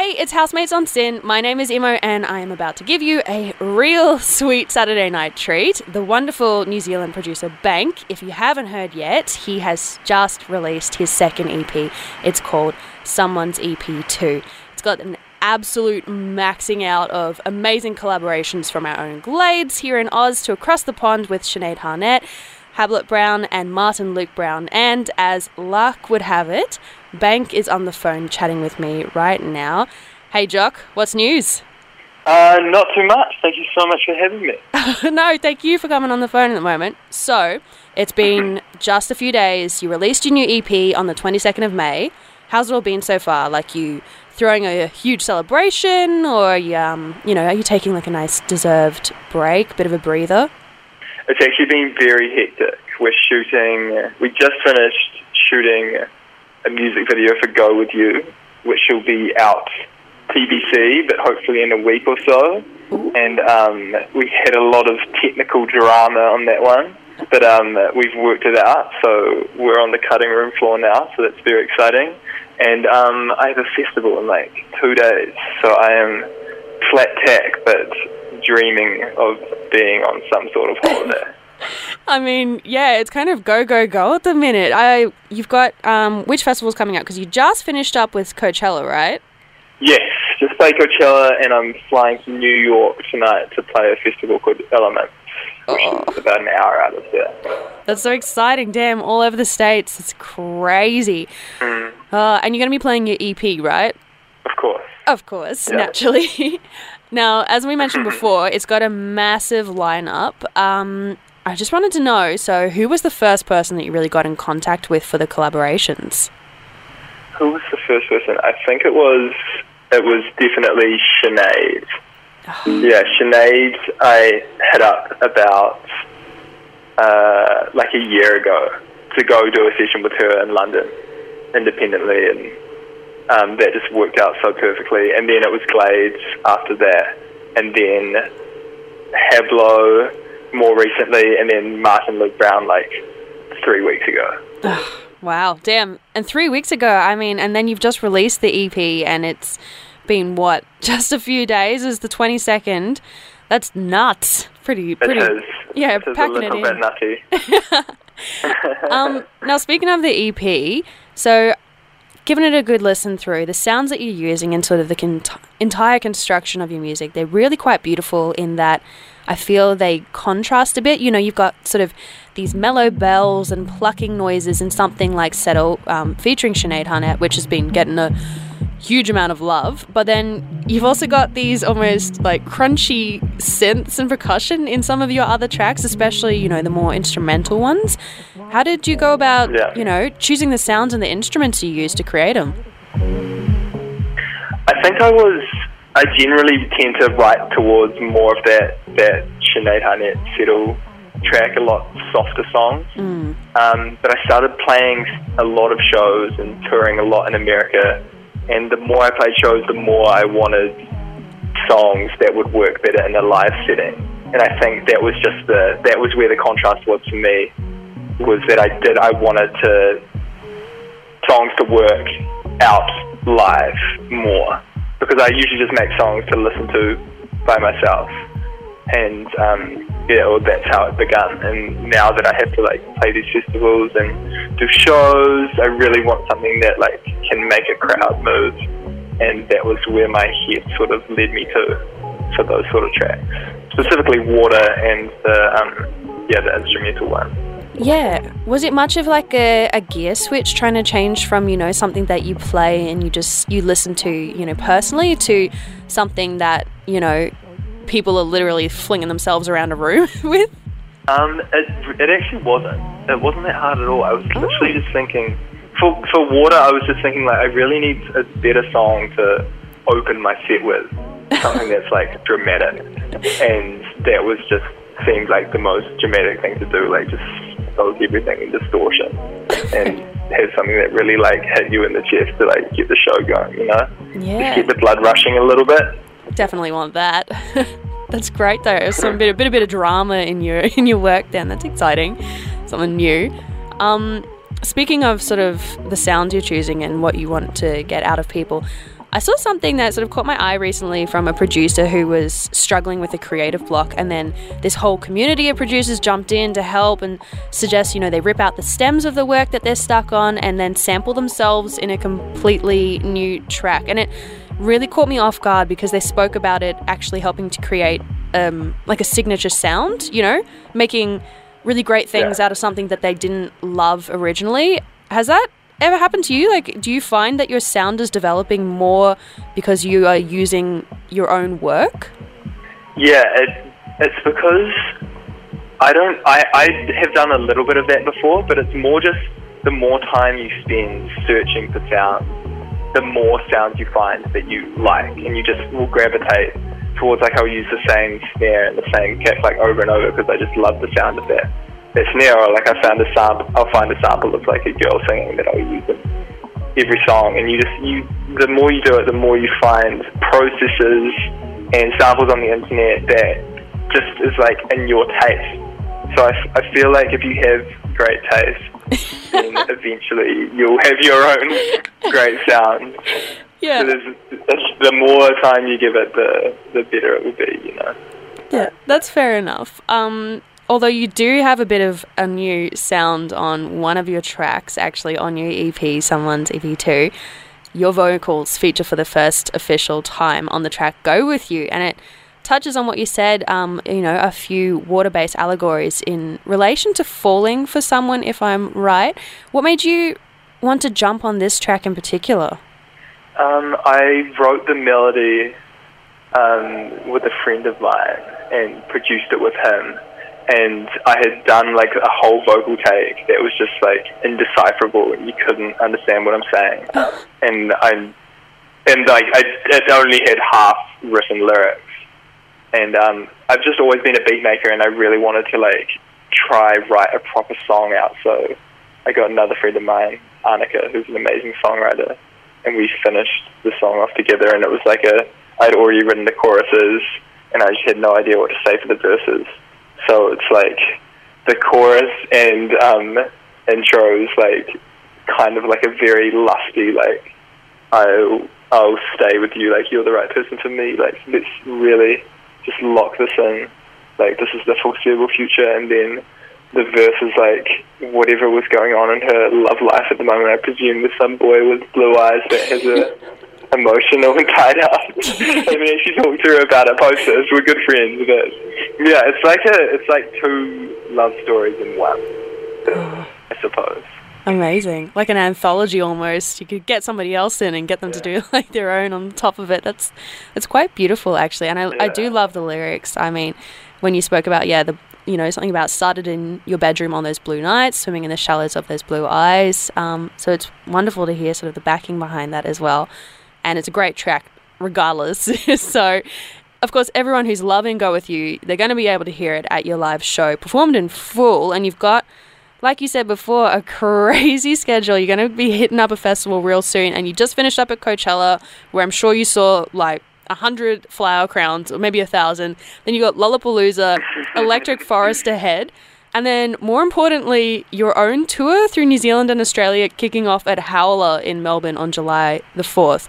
Hey, it's Housemates on SYN. My name is Imo, and I am about to give you a real sweet Saturday night treat. The wonderful New Zealand producer Baynk, if you haven't heard yet, he has just released his second EP. It's called Someone's EP 2. It's got an absolute maxing out of amazing collaborations from our own Glades here in Oz to across the pond with Sinead Harnett. Hablot Brown and Martin Luke Brown. And as luck would have it, Baynk is on the phone chatting with me right now. Hey, Jock, what's news? Uh, not too much. Thank you so much for having me. no, thank you for coming on the phone at the moment. So, it's been just a few days. You released your new EP on the 22nd of May. How's it all been so far? Like, you throwing a huge celebration, or you, um, you know, are you taking like a nice deserved break, bit of a breather? It's actually been very hectic. We're shooting, we just finished shooting a music video for Go With You, which will be out TBC, but hopefully in a week or so. And um, we had a lot of technical drama on that one, but um, we've worked it out. So we're on the cutting room floor now, so that's very exciting. And um, I have a festival in like two days, so I am flat tack, but dreaming of being on some sort of holiday. I mean, yeah, it's kind of go go go at the minute. I you've got um, which festival's coming up because you just finished up with Coachella, right? Yes, just played Coachella, and I'm flying to New York tonight to play a festival called Element, which Oh. is about an hour out of there. That's so exciting! Damn, all over the states. It's crazy. Mm, Uh, and you're going to be playing your EP, right? of course. Of course, Yeah. naturally. now, as we mentioned before, it's got a massive lineup. Um, I just wanted to know so, who was the first person that you really got in contact with for the collaborations? Who was the first person? I think it was it was definitely Sinead. yeah, Sinead. I hit up about uh, like a year ago to go do a session with her in London independently, and um, that just worked out so perfectly. And then it was Glades after that, and then Hablot more recently, and then Martin Luke Brown like three weeks ago. Wow, damn. And three weeks ago, I mean, and then you've just released the EP and it's been what, just a few days? Is the 22nd? That's nuts. Pretty, It pretty. is. yeah, it is a packing it little in. bit nutty. Um, now, speaking of the EP, so giving it a good listen through, the sounds that you're using and sort of the con- entire construction of your music, they're really quite beautiful in that I feel they contrast a bit. You know, you've got sort of these mellow bells and plucking noises in something like Settle, um, featuring Sinead Harnett, which has been getting a huge amount of love. But then you've also got these almost like crunchy synths and percussion in some of your other tracks, especially, you know, the more instrumental ones. How did you go about, Yeah. you know, choosing the sounds and the instruments you use to create them? I think I was. I generally tend to write towards more of that that Sinead Harnett settle track, a lot softer songs. Um, but I started playing a lot of shows and touring a lot in America. And the more I played shows, the more I wanted songs that would work better in a live setting. And I think that was just the that was where the contrast was for me. Was that I did I wanted to songs to work out live more because I usually just make songs to listen to by myself, and um, yeah, well, that's how it began. And now that I have to like play these festivals and do shows, I really want something that like can make a crowd move, and that was where my head sort of led me to for those sort of tracks, specifically Water and the um, yeah the instrumental one. Yeah. Was it much of like a, a gear switch trying to change from, you know, something that you play and you just you listen to, you know, personally to something that, you know, people are literally flinging themselves around a room with? Um, it, it actually wasn't. It wasn't that hard at all. I was literally just thinking, for for water, I was just thinking like I really need a better song to open my set with, something that's like dramatic, and that was just seemed like the most dramatic thing to do, like just soak everything in distortion and have something that really like hit you in the chest to like get the show going, you know, Yeah. get the blood rushing a little bit. Definitely want that. That's great though. Some bit a bit a bit of drama in your in your work then. That's exciting. Something new. Um speaking of sort of the sounds you're choosing and what you want to get out of people, I saw something that sort of caught my eye recently from a producer who was struggling with a creative block, and then this whole community of producers jumped in to help and suggest, you know, they rip out the stems of the work that they're stuck on and then sample themselves in a completely new track. And it really caught me off guard because they spoke about it actually helping to create um, like a signature sound, you know, making really great things yeah. out of something that they didn't love originally. Has that ever happened to you? Like, do you find that your sound is developing more because you are using your own work? Yeah, it, it's because I don't. I, I have done a little bit of that before, but it's more just the more time you spend searching for sounds, the more sounds you find that you like, and you just will gravitate towards like I'll use the same snare and the same kick like over and over because I just love the sound of that that snare. Or like I found a sample, I'll find a sample of like a girl singing that I'll use in every song, and you just you the more you do it, the more you find processes and samples on the internet that just is like in your taste. So I, I feel like if you have great taste, then eventually you'll have your own great sound. Yeah. The more time you give it, the the better it will be. You know. Yeah, that's fair enough. Um, although you do have a bit of a new sound on one of your tracks, actually on your EP, someone's EP two. Your vocals feature for the first official time on the track "Go with You," and it touches on what you said. Um, you know, a few water-based allegories in relation to falling for someone. If I'm right, what made you want to jump on this track in particular? Um, I wrote the melody um, with a friend of mine and produced it with him. And I had done like a whole vocal take that was just like indecipherable. You couldn't understand what I'm saying. and I, and like I, it only had half written lyrics. And um, I've just always been a beat maker, and I really wanted to like try write a proper song out. So I got another friend of mine, Annika, who's an amazing songwriter and we finished the song off together. And it was like a I'd already written the choruses, and I just had no idea what to say for the verses. So it's like the chorus and um, intro like kind of like a very lusty like I'll I'll stay with you like you're the right person for me like let's really just lock this in like this is the foreseeable future and then the verse is like whatever was going on in her love life at the moment. I presume with some boy with blue eyes that has a emotional and tied up. I mean, she talked to her about it. Posters, we're good friends, but yeah, it's like a it's like two love stories in one. I suppose. Amazing, like an anthology almost. You could get somebody else in and get them yeah. to do like their own on top of it. That's that's quite beautiful actually, and I yeah. I do love the lyrics. I mean, when you spoke about yeah the you know, something about started in your bedroom on those blue nights, swimming in the shallows of those blue eyes. Um, so it's wonderful to hear sort of the backing behind that as well. And it's a great track, regardless. so, of course, everyone who's loving Go With You, they're going to be able to hear it at your live show, performed in full. And you've got, like you said before, a crazy schedule. You're going to be hitting up a festival real soon. And you just finished up at Coachella, where I'm sure you saw like a hundred flower crowns, or maybe a thousand. Then you got Lollapalooza, Electric Forest ahead. And then, more importantly, your own tour through New Zealand and Australia kicking off at Howler in Melbourne on July the 4th.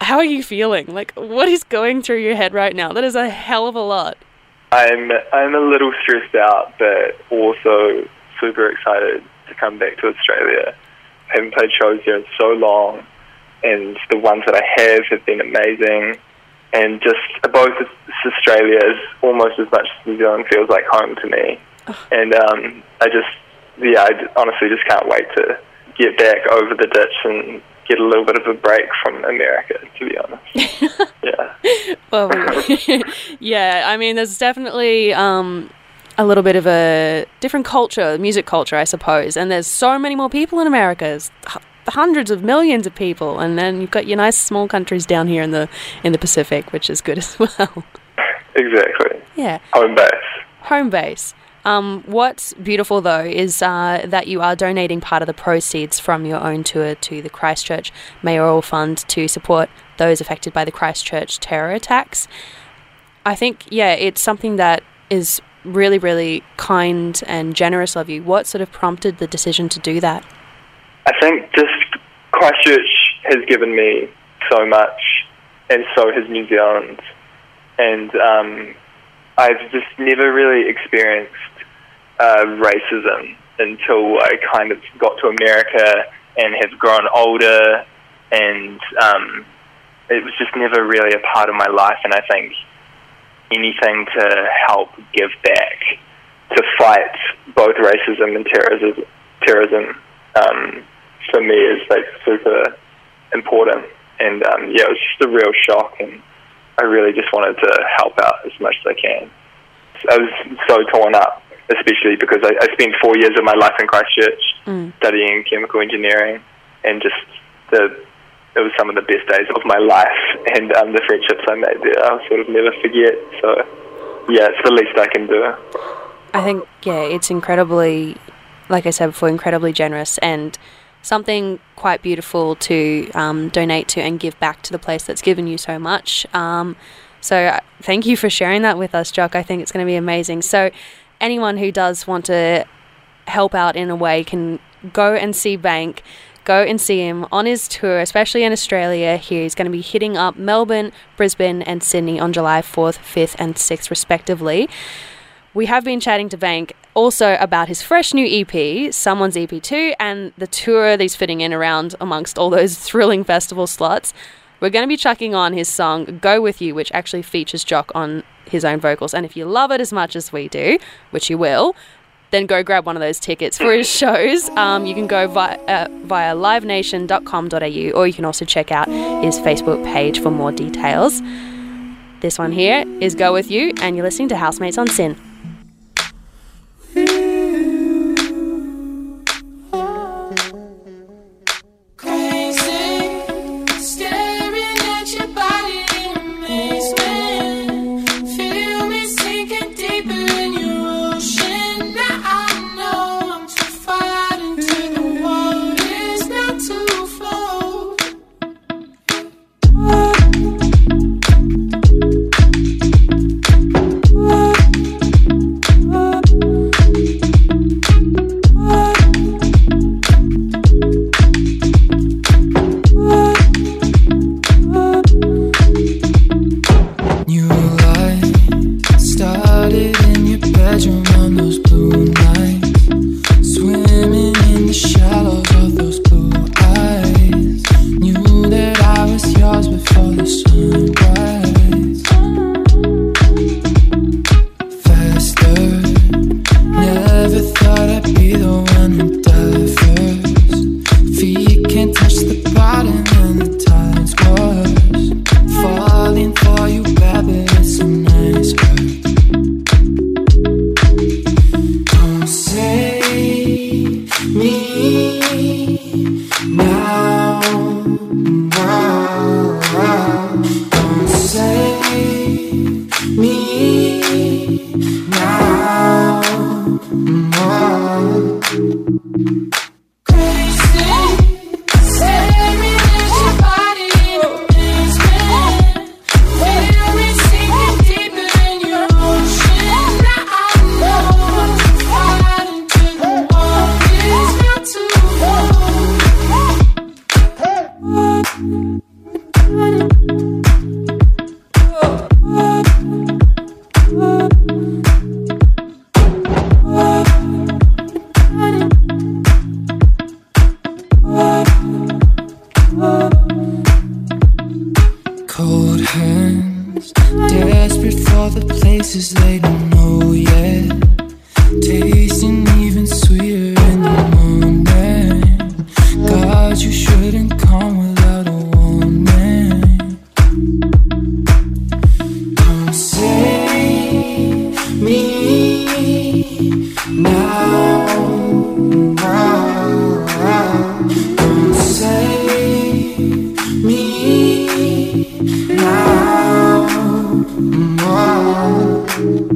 How are you feeling? Like, what is going through your head right now? That is a hell of a lot. I'm, I'm a little stressed out, but also super excited to come back to Australia. I haven't played shows here in so long, and the ones that I have have been amazing. And just both Australia is almost as much as New Zealand feels like home to me. Oh. And um, I just, yeah, I honestly just can't wait to get back over the ditch and get a little bit of a break from America, to be honest. yeah. well, yeah, I mean, there's definitely um, a little bit of a different culture, music culture, I suppose. And there's so many more people in America. Hundreds of millions of people, and then you've got your nice small countries down here in the in the Pacific, which is good as well. Exactly. Yeah. Home base. Home base. Um, what's beautiful though is uh, that you are donating part of the proceeds from your own tour to the Christchurch Mayoral Fund to support those affected by the Christchurch terror attacks. I think, yeah, it's something that is really, really kind and generous of you. What sort of prompted the decision to do that? I think just Christchurch has given me so much, and so has New Zealand. And um, I've just never really experienced uh, racism until I kind of got to America and have grown older, and um, it was just never really a part of my life. And I think anything to help give back to fight both racism and terrorism, terrorism um, for me is like super important. And um, yeah, it was just a real shock, and I really just wanted to help out as much as I can. I was so torn up, especially because I, I spent four years of my life in Christchurch Mm. studying chemical engineering, and just the it was some of the best days of my life, and um, the friendships I made there, I'll sort of never forget. So yeah, it's the least I can do. I think, yeah, it's incredibly, like I said before, incredibly generous and something quite beautiful to um, donate to and give back to the place that's given you so much. Um, so uh, thank you for sharing that with us, Jock. I think it's going to be amazing. So anyone who does want to help out in a way can go and see Baynk. Go and see him on his tour, especially in Australia. He's going to be hitting up Melbourne, Brisbane, and Sydney on July 4th, 5th, and 6th, respectively. We have been chatting to Baynk also about his fresh new EP, Someone's EP2, and the tour that he's fitting in around amongst all those thrilling festival slots. We're going to be chucking on his song Go With You, which actually features Jock on his own vocals. And if you love it as much as we do, which you will, then go grab one of those tickets for his shows. Um, you can go via, uh, via livenation.com.au or you can also check out his Facebook page for more details. This one here is Go With You, and you're listening to Housemates on SYN. Those places they don't know yet. Tasting even sweeter in the morning. God, you shouldn't come without a warning. Don't say me now. now. Don't say me Thank you.